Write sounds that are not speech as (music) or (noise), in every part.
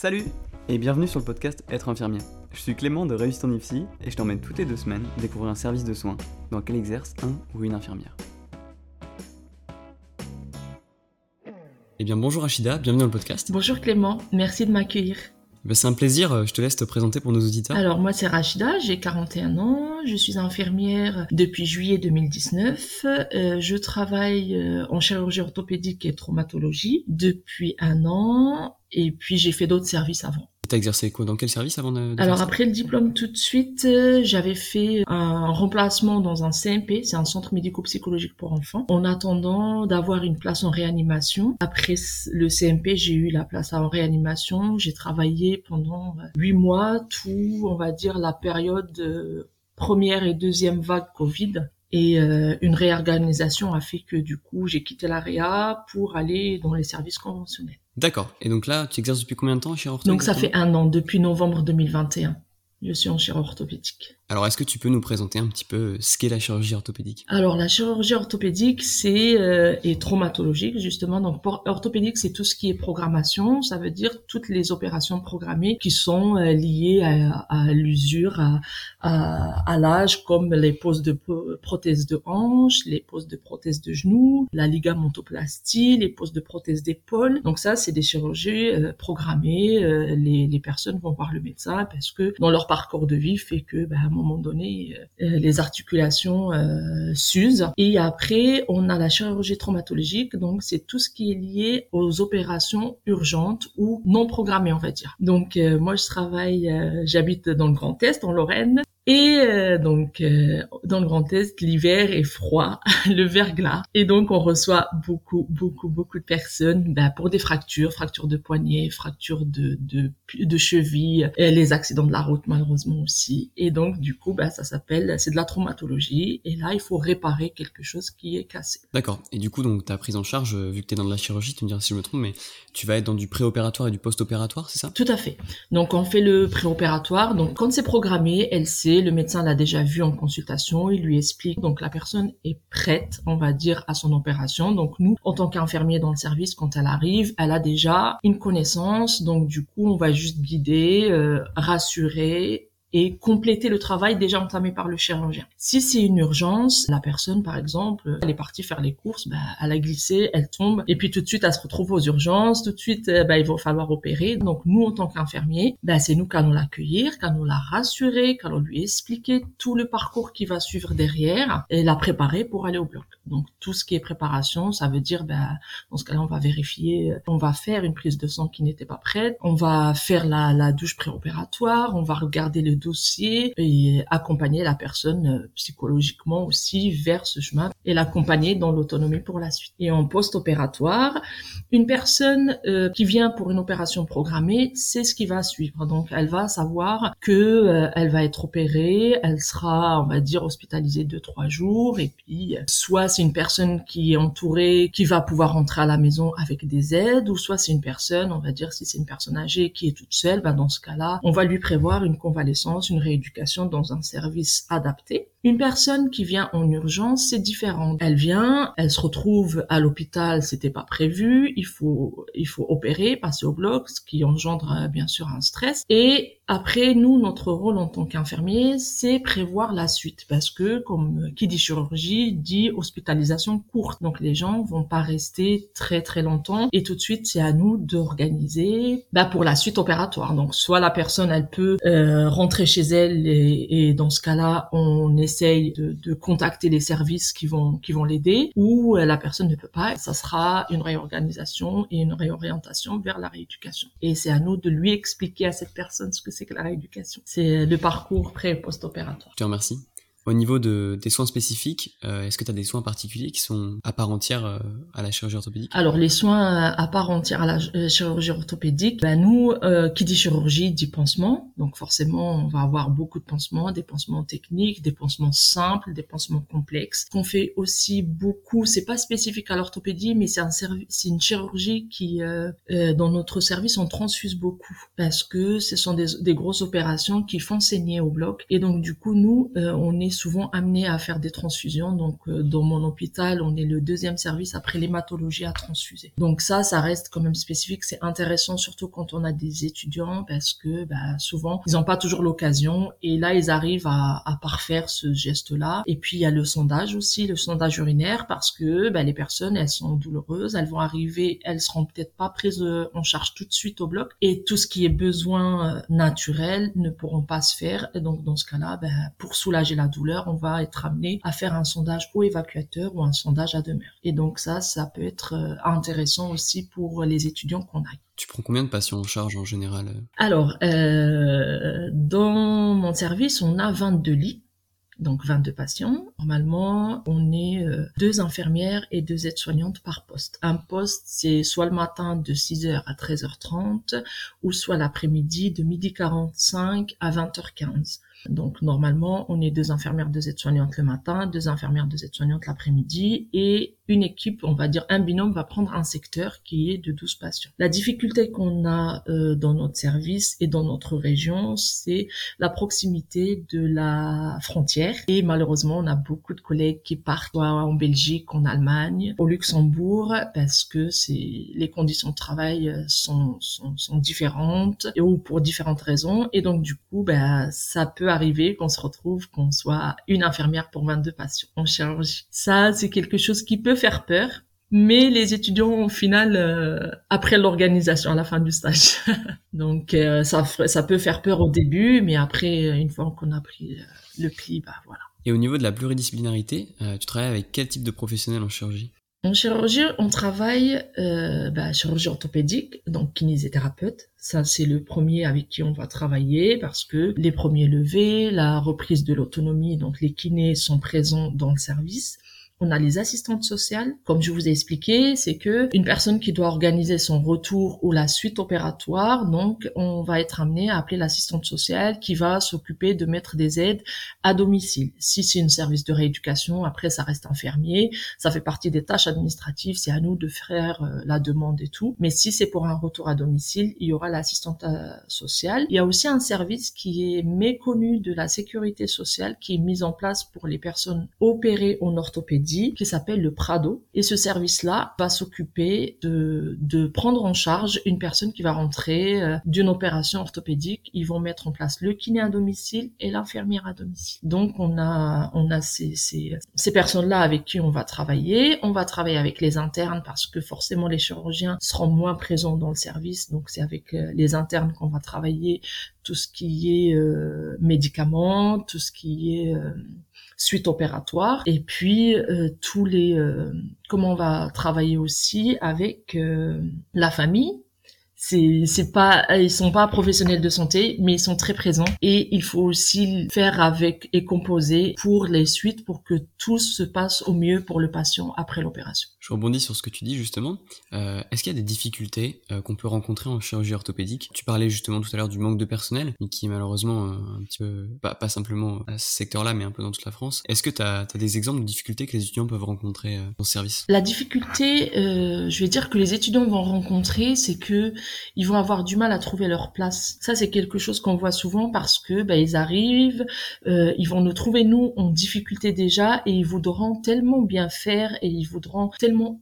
Salut et bienvenue sur le podcast Être infirmier. Je suis Clément de Réussite en IFSI et je t'emmène toutes les deux semaines découvrir un service de soins dans lequel exerce un ou une infirmière. Eh bien bonjour Achida, bienvenue dans le podcast. Bonjour Clément, merci de m'accueillir. Ben, c'est un plaisir, je te laisse te présenter pour nos auditeurs. Alors moi c'est Rachida, j'ai 41 ans, je suis infirmière depuis juillet 2019. Euh, je travaille euh, en chirurgie orthopédique et traumatologie depuis un an et puis j'ai fait d'autres services avant. T'as exercé quoi Dans quel service avant de, Alors après le diplôme tout de suite, euh, j'avais fait un remplacement dans un CMP, c'est un centre médico-psychologique pour enfants, en attendant d'avoir une place en réanimation. Après le CMP, j'ai eu la place en réanimation. J'ai travaillé pendant huit mois, tout, on va dire, la période euh, première et deuxième vague Covid. Et euh, une réorganisation a fait que du coup, j'ai quitté l'AREA pour aller dans les services conventionnels. D'accord. Et donc là, tu exerces depuis combien de temps chez Ortho Donc ça fait un an, depuis novembre 2021. Je suis en chirurgie orthopédique. Alors, est-ce que tu peux nous présenter un petit peu ce qu'est la chirurgie orthopédique? Alors, la chirurgie orthopédique, c'est euh, et traumatologique justement. Donc, orthopédique, c'est tout ce qui est programmation. Ça veut dire toutes les opérations programmées qui sont euh, liées à, l'usure, à, à, l'âge, comme les poses de prothèses de hanche, les poses de prothèses de genoux, la ligamentoplastie, les poses de prothèses d'épaule. Donc ça, c'est des chirurgies euh, programmées. Euh, les, les personnes vont voir le médecin parce que dans leur parcours de vie fait que, un moment donné, euh, les articulations euh, s'usent. Et après, on a la chirurgie traumatologique, donc c'est tout ce qui est lié aux opérations urgentes ou non programmées, on va dire. Donc euh, moi, je travaille, j'habite dans le Grand Est, en Lorraine, et euh, donc euh, dans le Grand Est, l'hiver est froid, (laughs) le verglas, et donc on reçoit beaucoup, beaucoup, beaucoup de personnes bah, pour des fractures, fractures de poignet, fractures de de, de cheville, et les accidents de la route malheureusement aussi. Et donc du coup, bah, ça s'appelle, c'est de la traumatologie, et là il faut réparer quelque chose qui est cassé. D'accord. Et du coup, donc ta prise en charge, euh, vu que tu es dans de la chirurgie, tu me diras si je me trompe, mais tu vas être dans du préopératoire et du post-opératoire, c'est ça? Tout à fait. Donc on fait le préopératoire. Donc quand c'est programmé, elle sait le médecin l'a déjà vu en consultation, il lui explique, donc la personne est prête, on va dire, à son opération. Donc nous, en tant qu'infirmier dans le service, quand elle arrive, elle a déjà une connaissance, donc du coup, on va juste guider, euh, rassurer, et compléter le travail déjà entamé par le chirurgien. Si c'est une urgence, la personne par exemple, elle est partie faire les courses, bah, elle a glissé, elle tombe, et puis tout de suite elle se retrouve aux urgences, tout de suite bah, il va falloir opérer. Donc nous en tant qu'infirmiers, bah, c'est nous qui allons l'accueillir, qui allons la rassurer, qui allons lui expliquer tout le parcours qui va suivre derrière et la préparer pour aller au bloc. Donc tout ce qui est préparation, ça veut dire bah, dans ce cas-là on va vérifier, on va faire une prise de sang qui n'était pas prête, on va faire la douche préopératoire, on va regarder le dossier et accompagner la personne euh, psychologiquement aussi vers ce chemin et l'accompagner dans l'autonomie pour la suite. Et en post-opératoire, une personne euh, qui vient pour une opération programmée, c'est ce qui va suivre. Donc elle va savoir que euh, elle va être opérée, elle sera, on va dire, hospitalisée deux trois jours et puis soit c'est une personne qui est entourée, qui va pouvoir rentrer à la maison avec des aides, ou soit c'est une personne, on va dire si c'est une personne âgée qui est toute seule, ben dans ce cas-là, on va lui prévoir une convalescence une rééducation dans un service adapté. Une personne qui vient en urgence, c'est différent. Elle vient, elle se retrouve à l'hôpital, c'était pas prévu, il faut, il faut opérer, passer au bloc, ce qui engendre euh, bien sûr un stress. Et après, nous, notre rôle en tant qu'infirmier, c'est prévoir la suite, parce que comme euh, qui dit chirurgie dit hospitalisation courte. Donc les gens vont pas rester très très longtemps, et tout de suite, c'est à nous d'organiser bah, pour la suite opératoire. Donc soit la personne, elle peut euh, rentrer chez elle, et, dans ce cas-là, on essaye de, contacter les services qui vont qui vont l'aider ou euh, la personne ne peut pas, ça sera une réorganisation et une réorientation vers la rééducation. Et c'est à nous de lui expliquer à cette personne ce que c'est que la rééducation. C'est le parcours pré post-opératoire. Je. Au niveau de, des soins spécifiques, euh, est-ce que tu as des soins particuliers qui sont à part entière euh, à la chirurgie orthopédique? Alors les soins à part entière à la euh, chirurgie orthopédique, ben nous, qui dit chirurgie dit pansement. Donc forcément, on va avoir beaucoup de pansements, des pansements techniques, des pansements simples, des pansements complexes. On fait aussi beaucoup, c'est pas spécifique à l'orthopédie, mais c'est un c'est une chirurgie qui, dans notre service, on transfuse beaucoup parce que ce sont des, des grosses opérations qui font saigner au bloc. Et donc du coup, nous, on est souvent amené à faire des transfusions. Donc, euh, dans mon hôpital, on est le deuxième service après l'hématologie à transfuser. Donc ça, ça reste quand même spécifique. C'est intéressant, surtout quand on a des étudiants, parce que bah, souvent, ils n'ont pas toujours l'occasion. Et là, ils arrivent à, à parfaire ce geste-là. Et puis, il y a le sondage aussi, le sondage urinaire, parce que bah, les personnes, elles sont douloureuses, elles vont arriver, elles seront peut-être pas prises euh, en charge tout de suite au bloc. Et tout ce qui est besoin euh, naturel ne pourront pas se faire. Et donc, dans ce cas-là, bah, pour soulager la douleur, on va être amené à faire un sondage au évacuateur ou un sondage à demeure. Et donc ça, ça peut être euh, intéressant aussi pour les étudiants qu'on a. Tu prends combien de patients en charge en général Alors, euh, dans mon service, on a 22 lits donc 22 patients. Normalement, on est euh, deux infirmières et deux aides-soignantes par poste. Un poste, c'est soit le matin de 6h à 13h30 ou soit l'après-midi de midi 45 à 20h15. Donc normalement, on est deux infirmières, deux aides-soignantes le matin, deux infirmières, deux aides-soignantes l'après-midi et une équipe, on va dire un binôme, va prendre un secteur qui est de 12 patients. La difficulté qu'on a euh, dans notre service et dans notre région, c'est la proximité de la frontière. Et malheureusement, on a beaucoup de collègues qui partent en Belgique, en Allemagne, au Luxembourg, parce que c'est les conditions de travail euh, sont, sont, sont différentes et, ou pour différentes raisons. Et donc du coup, ben, ça peut arriver qu'on se retrouve qu'on soit une infirmière pour 22 patients en chirurgie. Ça, c'est quelque chose qui peut faire peur, mais les étudiants au final euh, après l'organisation à la fin du stage. (laughs) Donc euh, ça ça peut faire peur au début, mais après une fois qu'on a pris euh, le pli, bah voilà. Et au niveau de la pluridisciplinarité, tu travailles avec quel type de professionnel en chirurgie? En chirurgie, on travaille euh, bah, chirurgie orthopédique, donc kinésithérapeute. Ça, c'est le premier avec qui on va travailler parce que les premiers levés, la reprise de l'autonomie, donc les kinés sont présents dans le service. On a les assistantes sociales. Comme je vous ai expliqué, c'est que une personne qui doit organiser son retour ou la suite opératoire, donc on va être amené à appeler l'assistante sociale qui va s'occuper de mettre des aides à domicile. Si c'est un service de rééducation, après ça reste infirmier, ça fait partie des tâches administratives, c'est à nous de faire euh, la demande et tout. Mais si c'est pour un retour à domicile, il y aura l'assistante euh, sociale. Il y a aussi un service qui est méconnu de la sécurité sociale qui est mis en place pour les personnes opérées en orthopédie qui s'appelle le Prado. Et ce service-là va s'occuper de, prendre en charge une personne qui va rentrer euh, d'une opération orthopédique. Ils vont mettre en place le kiné à domicile et l'infirmière à domicile. Donc on a on a ces personnes-là avec qui on va travailler. On va travailler avec les internes parce que forcément les chirurgiens seront moins présents dans le service. Donc c'est avec euh, les internes qu'on va travailler tout ce qui est euh, médicaments, tout ce qui est euh, suite opératoire, et puis euh, tous les comment on va travailler aussi avec la famille. C'est c'est pas ils sont pas professionnels de santé mais ils sont très présents. Et il faut aussi faire avec et composer pour les suites pour que tout se passe au mieux pour le patient après l'opération. Je rebondis sur ce que tu dis justement. Euh, Est-ce qu'il y a des difficultés euh, qu'on peut rencontrer en chirurgie orthopédique? Tu parlais justement tout à l'heure du manque de personnel, mais qui est malheureusement euh, un petit peu, pas, pas simplement à ce secteur-là, mais un peu dans toute la France. Est-ce que tu as, des exemples de difficultés que les étudiants peuvent rencontrer euh, dans ce service? La difficulté, euh, je vais dire que les étudiants vont rencontrer, c'est que ils vont avoir du mal à trouver leur place. Ça, c'est quelque chose qu'on voit souvent parce que bah, ils arrivent, euh, ils vont nous trouver nous en difficulté déjà et ils voudront tellement bien faire et ils voudront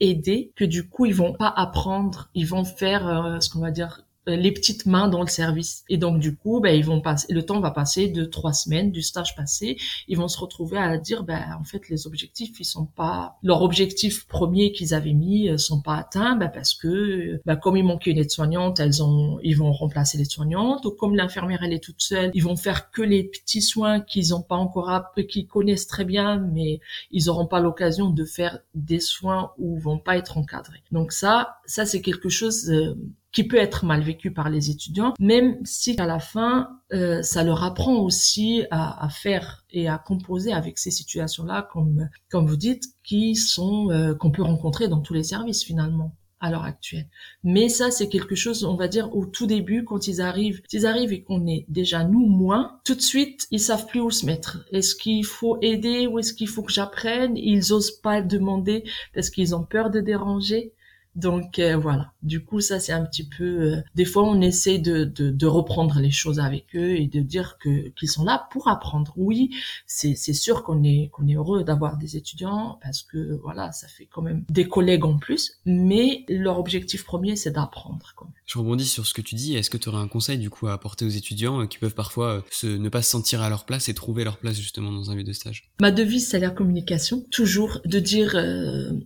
aider que du coup ils vont pas apprendre, ils vont faire euh, ce qu'on va dire les petites mains dans le service. Et donc du coup, ben, ils vont passer, le temps va passer de trois semaines du stage passé. Ils vont se retrouver à dire, ben, en fait, les objectifs, ils sont pas, leur objectif premier qu'ils avaient mis euh, sont pas atteints, ben, parce que, ben, comme il manquait une aide-soignante, elles ont, ils vont remplacer l'aide-soignante. Ou comme l'infirmière elle est toute seule, ils vont faire que les petits soins qu'ils ont pas encore appris, qu'ils connaissent très bien, mais ils auront pas l'occasion de faire des soins où vont pas être encadrés. Donc ça, ça c'est quelque chose euh, qui peut être mal vécu par les étudiants, même si à la fin, euh, ça leur apprend aussi à, à, faire et à composer avec ces situations-là, comme comme vous dites, qui sont euh, qu'on peut rencontrer dans tous les services finalement à l'heure actuelle. Mais ça, c'est quelque chose, on va dire, au tout début, quand ils arrivent, ils arrivent et qu'on est déjà nous moins, tout de suite, ils savent plus où se mettre. Est-ce qu'il faut aider ou est-ce qu'il faut que j'apprenne? Ils osent pas demander parce qu'ils ont peur de déranger. Donc euh, voilà. Du coup, ça c'est un petit peu. Euh, des fois, on essaie de, de, de, reprendre les choses avec eux et de dire que qu'ils sont là pour apprendre. Oui, c'est sûr qu'on est qu'on est heureux d'avoir des étudiants parce que voilà, ça fait quand même des collègues en plus. Mais leur objectif premier, c'est d'apprendre. Je rebondis sur ce que tu dis. Est-ce que tu aurais un conseil du coup à apporter aux étudiants euh, qui peuvent parfois se, ne pas se sentir à leur place et trouver leur place justement dans un lieu de stage? Ma devise, c'est la communication. Toujours de dire.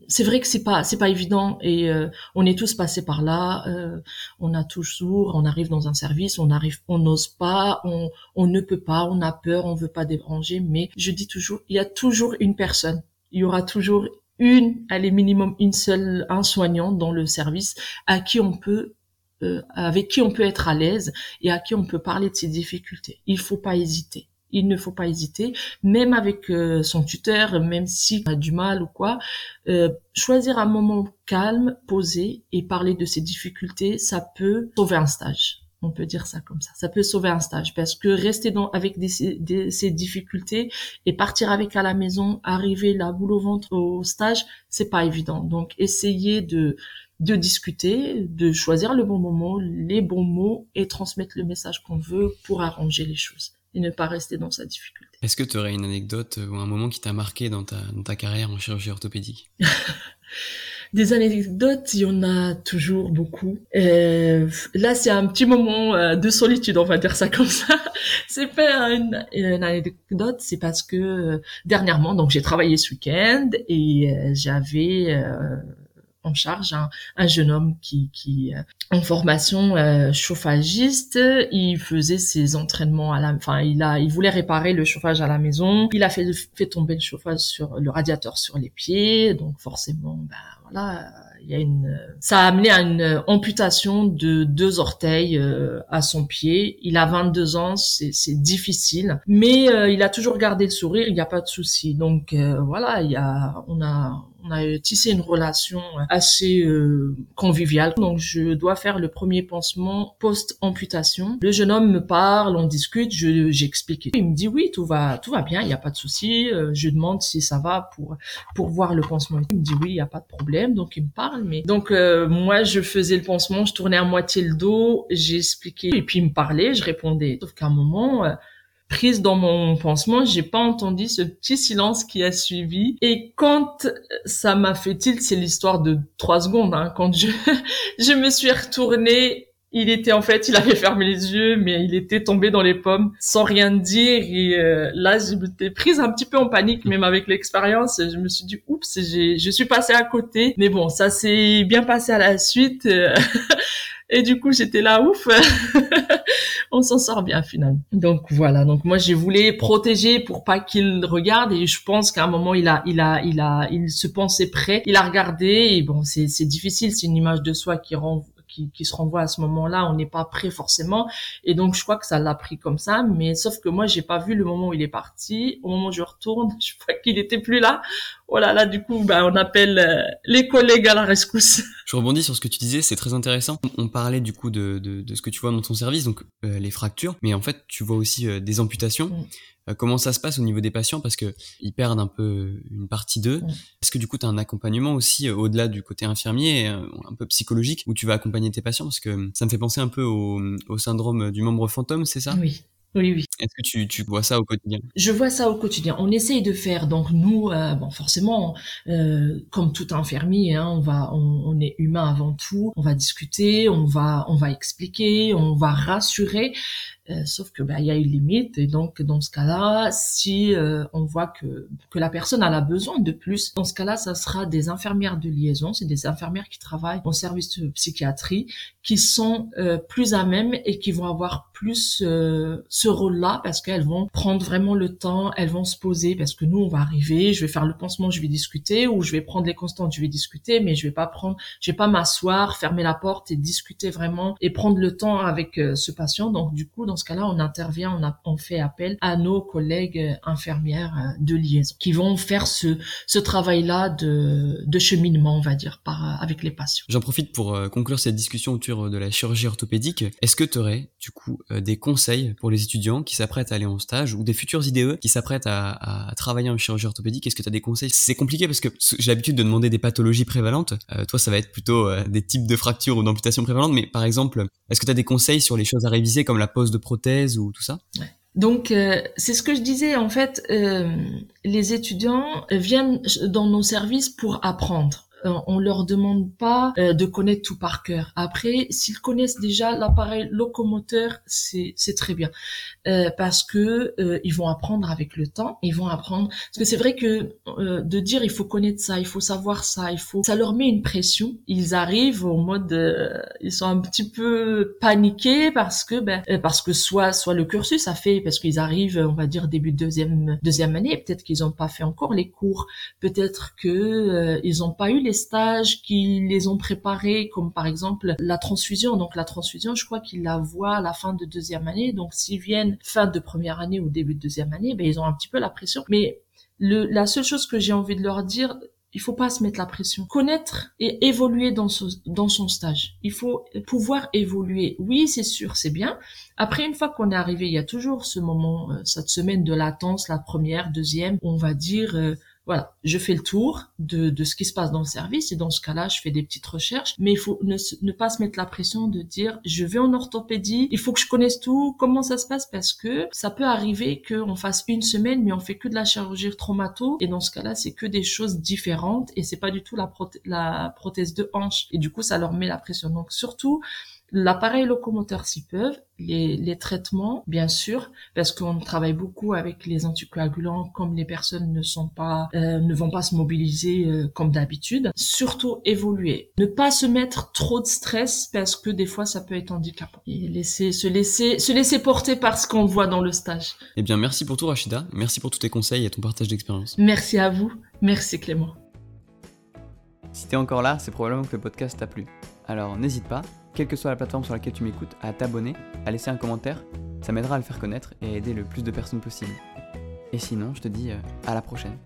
c'est vrai que c'est pas c'est pas évident et euh, on est tous passés par là. Euh, on a toujours, on arrive dans un service, on arrive, on n'ose pas, on, on ne peut pas, on a peur, on veut pas déranger. Mais je dis toujours, il y a toujours une personne. Il y aura toujours une, allez minimum une seule, un soignant dans le service à qui on peut euh, avec qui on peut être à l'aise et à qui on peut parler de ses difficultés. Il faut pas hésiter il ne faut pas hésiter, même avec euh, son tuteur, même s'il a du mal ou quoi, euh, choisir un moment calme, posé et parler de ses difficultés, ça peut sauver un stage. On peut dire ça comme ça. Ça peut sauver un stage parce que rester dans, avec des, ces difficultés et partir avec à la maison, arriver la boule au ventre au stage, c'est pas évident. Donc, essayez de, de discuter, de choisir le bon moment, les bons mots et transmettre le message qu'on veut pour arranger les choses et ne pas rester dans sa difficulté. Est-ce que tu aurais une anecdote ou un moment qui t'a marqué dans ta, dans ta carrière en chirurgie orthopédique? (laughs) Des anecdotes, il y en a toujours beaucoup. Euh, là, c'est un petit moment euh, de solitude, on va dire ça comme ça. (laughs) c'est pas une, une anecdote, c'est parce que euh, dernièrement, donc j'ai travaillé ce week-end et euh, j'avais en charge un, un jeune homme qui, qui euh, en formation euh, chauffagiste, il faisait ses entraînements à la, enfin il a, il voulait réparer le chauffage à la maison, il a fait fait tomber le chauffage sur le radiateur sur les pieds, donc forcément, bah voilà, il y a une, ça a amené à une amputation de deux orteils euh, à son pied. Il a 22 ans, c'est, difficile, mais il a toujours gardé le sourire, il n'y a pas de souci. Donc voilà, il y a, on a on a tissé une relation assez euh, conviviale. Donc je dois faire le premier pansement post-amputation. Le jeune homme me parle, on discute, je j'explique. Il me dit oui, tout va tout va bien, il n'y a pas de souci. Euh, je demande si ça va pour pour voir le pansement. Il me dit oui, il n'y a pas de problème. Donc il me parle, donc euh, moi je faisais le pansement, je tournais à moitié le dos, j'ai expliqué et puis il me parlait, je répondais. Sauf qu'à un moment prise dans mon pansement, j'ai pas entendu ce petit silence qui a suivi. Et quand ça m'a fait tilt, c'est l'histoire de trois secondes. Hein, quand je (laughs) je me suis retournée, il était en fait, il avait fermé les yeux, mais il était tombé dans les pommes sans rien dire. Et euh, là, j'étais prise un petit peu en panique, même avec l'expérience. Je me suis dit, oups, je suis passée à côté. Mais bon, ça s'est bien passé à la suite. (laughs) Et du coup, j'étais là, ouf, (laughs) on s'en sort bien finalement. Donc voilà. Donc moi, j'ai voulu protéger pour pas qu'il regarde. Et je pense qu'à un moment, il a, il a, il a, il se pensait prêt. Il a regardé. Et bon, c'est difficile. C'est une image de soi qui rend qui, se renvoie à ce moment-là, on n'est pas prêt forcément. Et donc, je crois que ça l'a pris comme ça. Mais sauf que moi, j'ai pas vu le moment où il est parti. Au moment où je retourne, (laughs) je vois qu'il était plus là. Oh là là, du coup, bah, on appelle euh, les collègues à la rescousse. (laughs) Je rebondis sur ce que tu disais, c'est très intéressant. On parlait du coup de, de, de, ce que tu vois dans ton service, donc euh, les fractures, mais en fait, tu vois aussi euh, des amputations. Mm. Euh, comment ça se passe au niveau des patients parce que ils perdent un peu une partie d'eux. Est-ce que du coup tu as un accompagnement aussi au-delà du côté infirmier, un peu psychologique, où tu vas accompagner tes patients? Parce que ça me fait penser un peu au, au syndrome du membre fantôme, c'est ça? Oui. Oui, oui. Est-ce que tu, tu, vois ça au quotidien? Je vois ça au quotidien. On essaye de faire. Donc nous, bon, forcément, euh, comme tout infirmier, hein, on va, on, on, est humain avant tout. On va discuter, on va, on va expliquer, on va rassurer. Euh, sauf que bah, il y a une limite et donc dans ce cas-là, si euh, on voit que que la personne a besoin de plus, dans ce cas-là, ça sera des infirmières de liaison, c'est des infirmières qui travaillent en service de psychiatrie, qui sont euh, plus à même et qui vont avoir plus ce rôle-là parce qu'elles vont prendre vraiment le temps, elles vont se poser parce que nous on va arriver, je vais faire le pansement, je vais discuter ou je vais prendre les constantes, je vais discuter, mais je vais pas prendre, je vais pas m'asseoir, fermer la porte et discuter vraiment et prendre le temps avec ce patient. Donc du coup, dans ce cas-là, on intervient, on, fait appel à nos collègues euh, infirmières euh, de liaison qui vont faire ce, ce travail-là de, de cheminement, on va dire, par, euh, avec les patients. J'en profite pour conclure cette discussion autour de la chirurgie orthopédique. Est-ce que tu aurais, du coup, des conseils pour les étudiants qui qui s'apprêtent à aller en stage ou des futurs IDE qui s'apprêtent à, travailler en chirurgie orthopédique Est-ce que tu as des conseils? C'est compliqué parce que j'ai l'habitude de demander des pathologies prévalentes. Euh, toi, ça va être plutôt euh, des types de fractures ou d'amputations prévalentes, mais par exemple, est-ce que tu as des conseils sur les choses à réviser comme la pose de prothèse ou tout ça? Donc euh, c'est ce que je disais en fait, les étudiants viennent dans nos services pour apprendre. Euh, on leur demande pas euh, de connaître tout par cœur. Après, s'ils connaissent déjà l'appareil locomoteur, c'est c'est très bien euh, parce que ils vont apprendre avec le temps. Ils vont apprendre parce que c'est vrai que de dire il faut connaître ça, il faut savoir ça, il faut ça leur met une pression. Ils arrivent au mode ils sont un petit peu paniqués parce que ben parce que soit soit le cursus a fait parce qu'ils arrivent on va dire début de deuxième deuxième année peut-être qu'ils n'ont pas fait encore les cours peut-être que ils n'ont pas eu les stages qui les ont préparés, comme par exemple la transfusion. Donc la transfusion, je crois qu'ils la voient à la fin de deuxième année. Donc s'ils viennent fin de première année ou début de deuxième année, ben ils ont un petit peu la pression. Mais le, la seule chose que j'ai envie de leur dire, il faut pas se mettre la pression. Connaître et évoluer dans son, dans son stage. Il faut pouvoir évoluer. Oui, c'est sûr, c'est bien. Après, une fois qu'on est arrivé, il y a toujours ce moment, euh, cette semaine de latence, la première, deuxième, on va dire, euh, voilà, je fais le tour de, de ce qui se passe dans le service et dans ce cas-là, je fais des petites recherches. Mais il faut ne, ne pas se mettre la pression de dire je vais en orthopédie, il faut que je connaisse tout, comment ça se passe? Parce que ça peut arriver qu'on fasse une semaine mais on fait que de la chirurgie traumato et dans ce cas-là, c'est que des choses différentes et c'est pas du tout la, la prothèse de hanche et du coup ça leur met la pression. Donc surtout L'appareil locomoteur s'y peuvent, les, les, traitements, bien sûr, parce qu'on travaille beaucoup avec les anticoagulants, comme les personnes ne sont pas, euh, ne vont pas se mobiliser euh, comme d'habitude. Surtout évoluer, ne pas se mettre trop de stress parce que des fois ça peut être handicapant. Et laisser, se laisser, se laisser porter par ce qu'on voit dans le stage. Eh bien, merci pour tout, Rachida. Merci pour tous tes conseils et ton partage d'expérience. Merci à vous. Merci Clément. Si t'es encore là, c'est probablement que le podcast t'a plu. Alors n'hésite pas quelle que soit la plateforme sur laquelle tu m'écoutes, à t'abonner, à laisser un commentaire. Ça m'aidera à le faire connaître et à aider le plus de personnes possible. Et sinon, je te dis euh, à la prochaine.